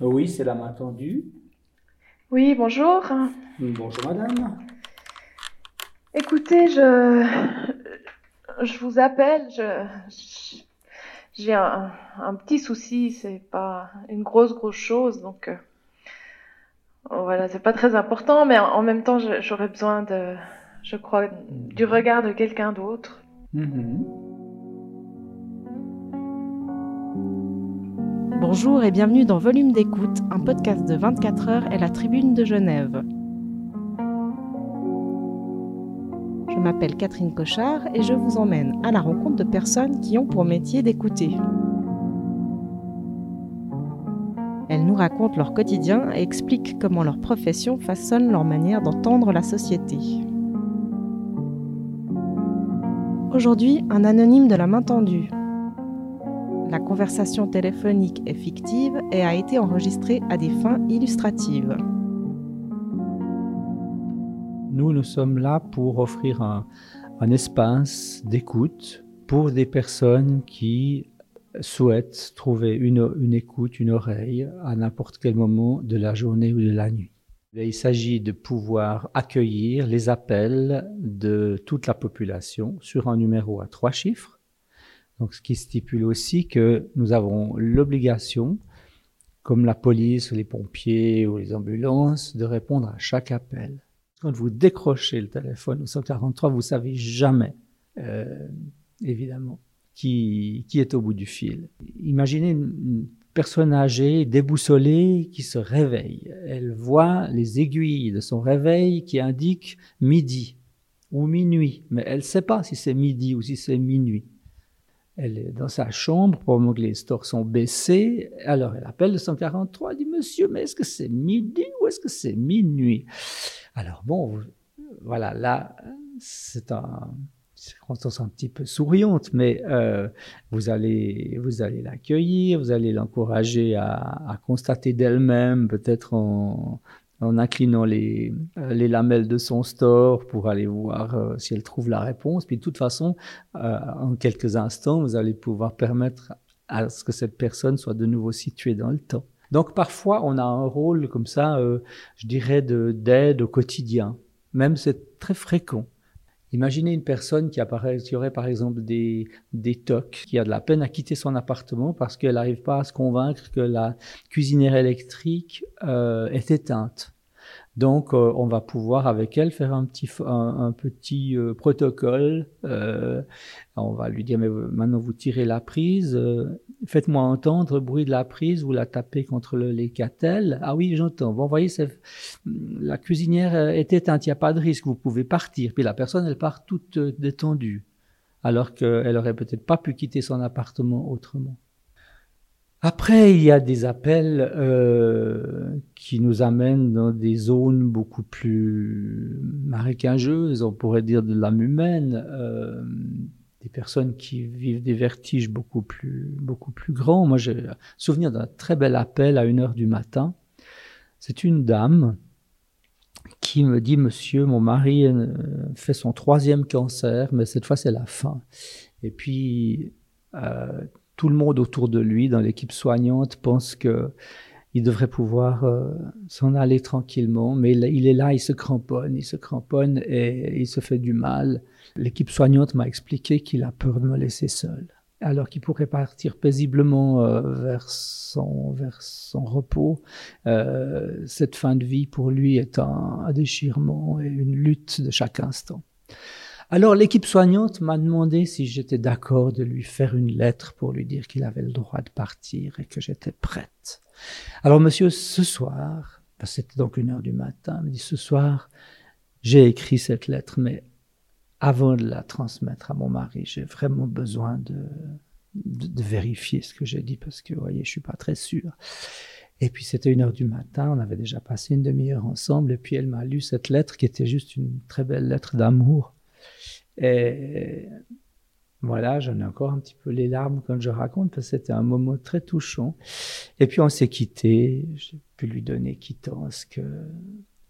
Oui, c'est la main tendue. Oui, bonjour. Bonjour madame. Écoutez, je, je vous appelle. Je, j'ai un, un petit souci. C'est pas une grosse grosse chose, donc euh, voilà, c'est pas très important. Mais en, en même temps, j'aurais besoin de, je crois, du regard de quelqu'un d'autre. Mhm. Bonjour et bienvenue dans Volume d'écoute, un podcast de 24 heures et la Tribune de Genève. Je m'appelle Catherine Cochard et je vous emmène à la rencontre de personnes qui ont pour métier d'écouter. Elles nous racontent leur quotidien et expliquent comment leur profession façonne leur manière d'entendre la société. Aujourd'hui, un anonyme de la main tendue. La conversation téléphonique est fictive et a été enregistrée à des fins illustratives. Nous, nous sommes là pour offrir un, espace d'écoute pour des personnes qui souhaitent trouver une, écoute, une oreille à n'importe quel moment de la journée ou de la nuit. Il s'agit de pouvoir accueillir les appels de toute la population sur un numéro à trois chiffres. Donc, ce qui stipule aussi que nous avons l'obligation, comme la police, ou les pompiers ou les ambulances, de répondre à chaque appel. Quand vous décrochez le téléphone au 143, vous savez jamais, euh, évidemment, qui, qui est au bout du fil. Imaginez une, une personne âgée, déboussolée, qui se réveille. Elle voit les aiguilles de son réveil qui indiquent midi ou minuit, mais elle ne sait pas si c'est midi ou si c'est minuit. Elle est dans sa chambre, probablement que les stores sont baissés. Alors elle appelle le 143, elle dit Monsieur, mais est-ce que c'est midi ou est-ce que c'est minuit? Alors bon, voilà, là, c'est un circonstance un petit peu souriante, mais euh, vous allez, vous allez l'accueillir, vous allez l'encourager à, à constater d'elle-même, peut-être en, en inclinant les, euh, les lamelles de son store pour aller voir euh, si elle trouve la réponse. Puis de toute façon, euh, en quelques instants, vous allez pouvoir permettre à ce que cette personne soit de nouveau située dans le temps. Donc parfois, on a un rôle comme ça, euh, je dirais, de- d'aide au quotidien. Même c'est très fréquent. Imaginez une personne qui, apparaît, qui aurait par exemple des, des tocs, qui a de la peine à quitter son appartement parce qu'elle n'arrive pas à se convaincre que la cuisinière électrique euh, est éteinte. Donc, euh, on va pouvoir avec elle faire un petit, un, petit euh, protocole. Euh, on va lui dire, mais maintenant vous tirez la prise, euh, faites-moi entendre le bruit de la prise, vous la tapez contre le, les. Ah oui, j'entends. Bon, vous voyez, la cuisinière euh, est éteinte, il n'y a pas de risque, vous pouvez partir. Puis la personne, elle part toute euh, détendue, alors qu'elle aurait peut-être pas pu quitter son appartement autrement. Après, il y a des appels euh, qui nous amènent dans des zones beaucoup plus marécageuses, on pourrait dire de l'âme humaine, euh, personnes qui vivent des vertiges beaucoup plus, beaucoup plus grands. Moi, j'ai souvenir d'un très bel appel à une heure du matin. C'est une dame qui me dit, monsieur, mon mari euh, fait son troisième cancer, mais cette fois c'est la fin. Et puis, euh, tout le monde autour de lui, dans l'équipe soignante, pense que il devrait pouvoir euh, s'en aller tranquillement, mais il, est là, il se cramponne, il se cramponne et il se fait du mal. L'équipe soignante m'a expliqué qu'il a peur de me laisser seul, alors qu'il pourrait partir paisiblement euh, vers, son, vers son repos. Euh, cette fin de vie pour lui est un déchirement et une lutte de chaque instant. Alors l'équipe soignante m'a demandé si j'étais d'accord de lui faire une lettre pour lui dire qu'il avait le droit de partir et que j'étais prête. Alors monsieur, ce soir, que c'était donc une heure du matin, me dit ce soir, j'ai écrit cette lettre, mais avant de la transmettre à mon mari, j'ai vraiment besoin de, de, de vérifier ce que j'ai dit parce que, vous voyez, je suis pas très sûr. Et puis c'était une heure du matin, on avait déjà passé une demi-heure ensemble, et puis elle m'a lu cette lettre qui était juste une très belle lettre d'amour. Et voilà, j'en ai encore un petit peu les larmes quand je raconte, parce que c'était un moment très touchant. Et puis on s'est quitté, j'ai pu lui donner quittance que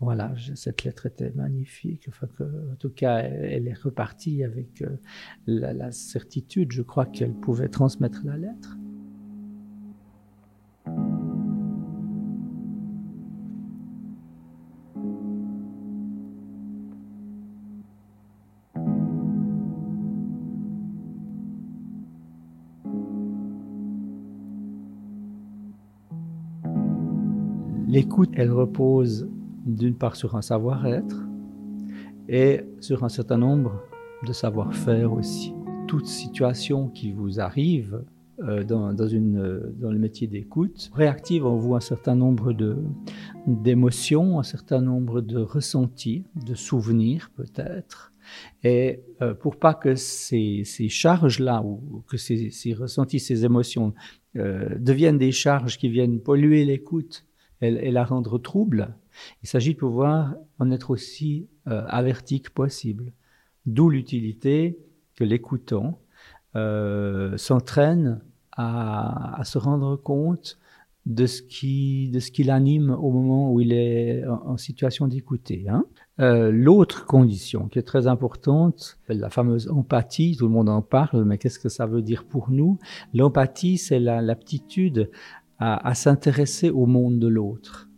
Voilà, cette lettre était magnifique. Enfin, que, en tout cas, elle, est repartie avec euh, la, la certitude, je crois, qu'elle pouvait transmettre la lettre. L'écoute, elle repose d'une part sur un savoir-être et sur un certain nombre de savoir-faire aussi. Toute situation qui vous arrive euh, dans, dans, le métier d'écoute réactive en vous un certain nombre d'émotions, un certain nombre de ressentis, de souvenirs peut-être. Et euh, pour pas que ces, charges-là ou que ces, ces, ressentis, ces émotions euh, deviennent des charges qui viennent polluer l'écoute et, la rendre trouble, il s'agit de pouvoir en être aussi euh, averti que possible. D'où l'utilité que l'écoutant euh, s'entraîne à, se rendre compte de ce qui de ce qui l'anime au moment où il est en, en situation d'écouter. Hein. Euh, L'autre condition qui est très importante, la fameuse empathie, tout le monde en parle, mais qu'est-ce que ça veut dire pour nous? L'empathie, c'est l'aptitude à, s'intéresser au monde de l'autre.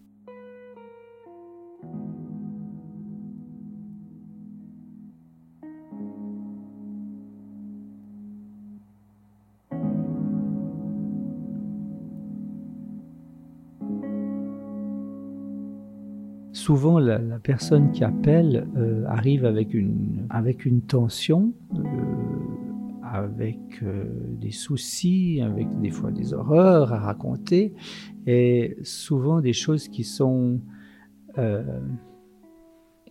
souvent la, personne qui appelle euh, arrive avec une, avec une tension, euh, avec euh, des soucis, avec des fois des horreurs à raconter, et souvent des choses qui sont euh,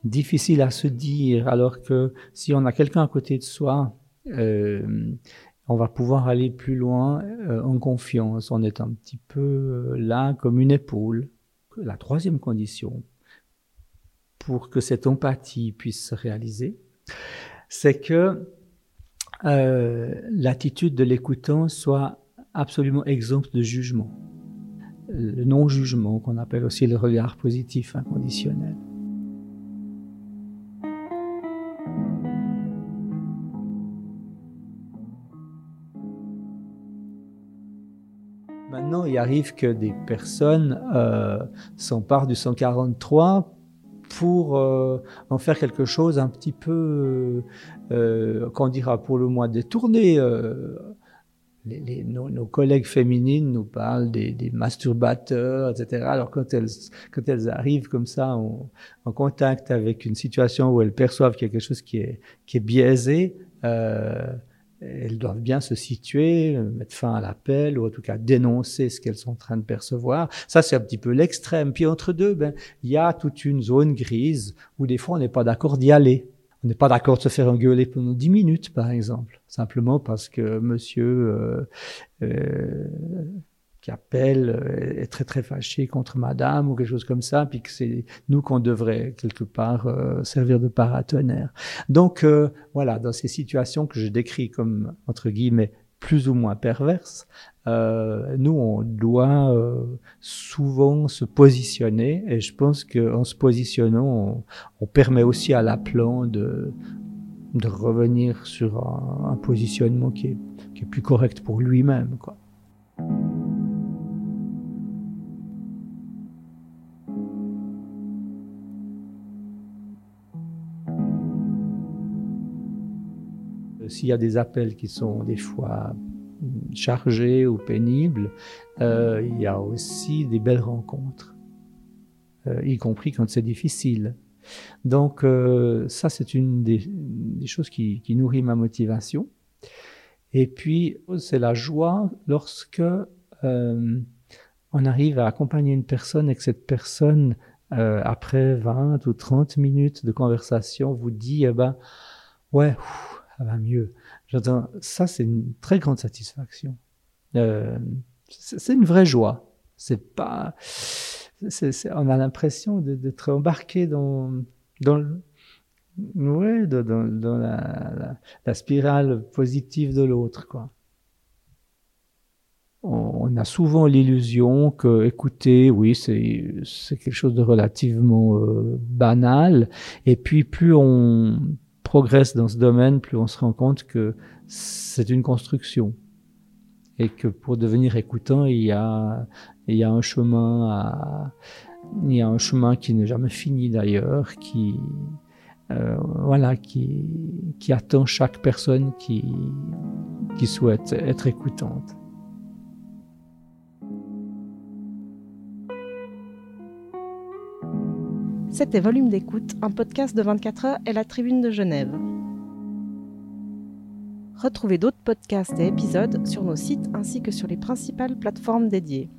difficiles à se dire, alors que si on a quelqu'un à côté de soi, euh, on va pouvoir aller plus loin en confiance, on est un petit peu là comme une épaule. La troisième condition pour que cette empathie puisse se réaliser, c'est que euh, l'attitude de l'écoutant soit absolument exempte de jugement. Le non-jugement, qu'on appelle aussi le regard positif inconditionnel. Maintenant, il arrive que des personnes euh, s'emparent du 143 pour euh, en faire quelque chose un petit peu, euh, euh qu'on dira pour le moins détourné. Euh, les, les, nos, nos, collègues féminines nous parlent des, des, masturbateurs, etc. Alors quand elles, quand elles arrivent comme ça en, en, contact avec une situation où elles perçoivent quelque chose qui est, qui est biaisé, euh, elles doivent bien se situer, mettre fin à l'appel, ou en tout cas dénoncer ce qu'elles sont en train de percevoir. Ça, c'est un petit peu l'extrême. Puis entre deux, ben, il y a toute une zone grise où des fois on n'est pas d'accord d'y aller. On n'est pas d'accord de se faire engueuler pendant dix minutes, par exemple, simplement parce que monsieur euh, euh, appelle euh, est très très fâché contre madame ou quelque chose comme ça, puis que c'est nous qu'on devrait quelque part euh, servir de paratonnerre. Donc euh, voilà, dans ces situations que je décris comme entre guillemets plus ou moins perverses, nous on doit souvent se positionner et je pense qu'en se positionnant, on, on, permet aussi à l'appelant de de revenir sur un, un positionnement qui est, qui est plus correct pour lui-même, quoi. S'il y a des appels qui sont des fois chargés ou pénibles, euh, il y a aussi des belles rencontres, euh, y compris quand c'est difficile. Donc euh, ça, c'est une des, choses qui, nourrit ma motivation. Et puis, c'est la joie lorsque on arrive à accompagner une personne et que cette personne, après 20 ou 30 minutes de conversation, vous dit, eh ben, ouais, ça va mieux. J'entends, ça, c'est une très grande satisfaction. Euh, c'est une vraie joie. C'est pas, on a l'impression d'être embarqué dans, dans ouais, dans, la, spirale positive de l'autre, quoi. on a souvent l'illusion que écouter, oui, c'est c'est quelque chose de relativement euh, banal. Et puis plus on progresse dans ce domaine, plus on se rend compte que c'est une construction et que pour devenir écoutant, il y a il y a un chemin à il y a un chemin qui n'est jamais fini d'ailleurs, qui euh, voilà, qui, qui attend chaque personne qui, qui souhaite être écoutante. C'était Volume d'écoute, un podcast de 24 heures et la Tribune de Genève. Retrouvez d'autres podcasts et épisodes sur nos sites ainsi que sur les principales plateformes dédiées.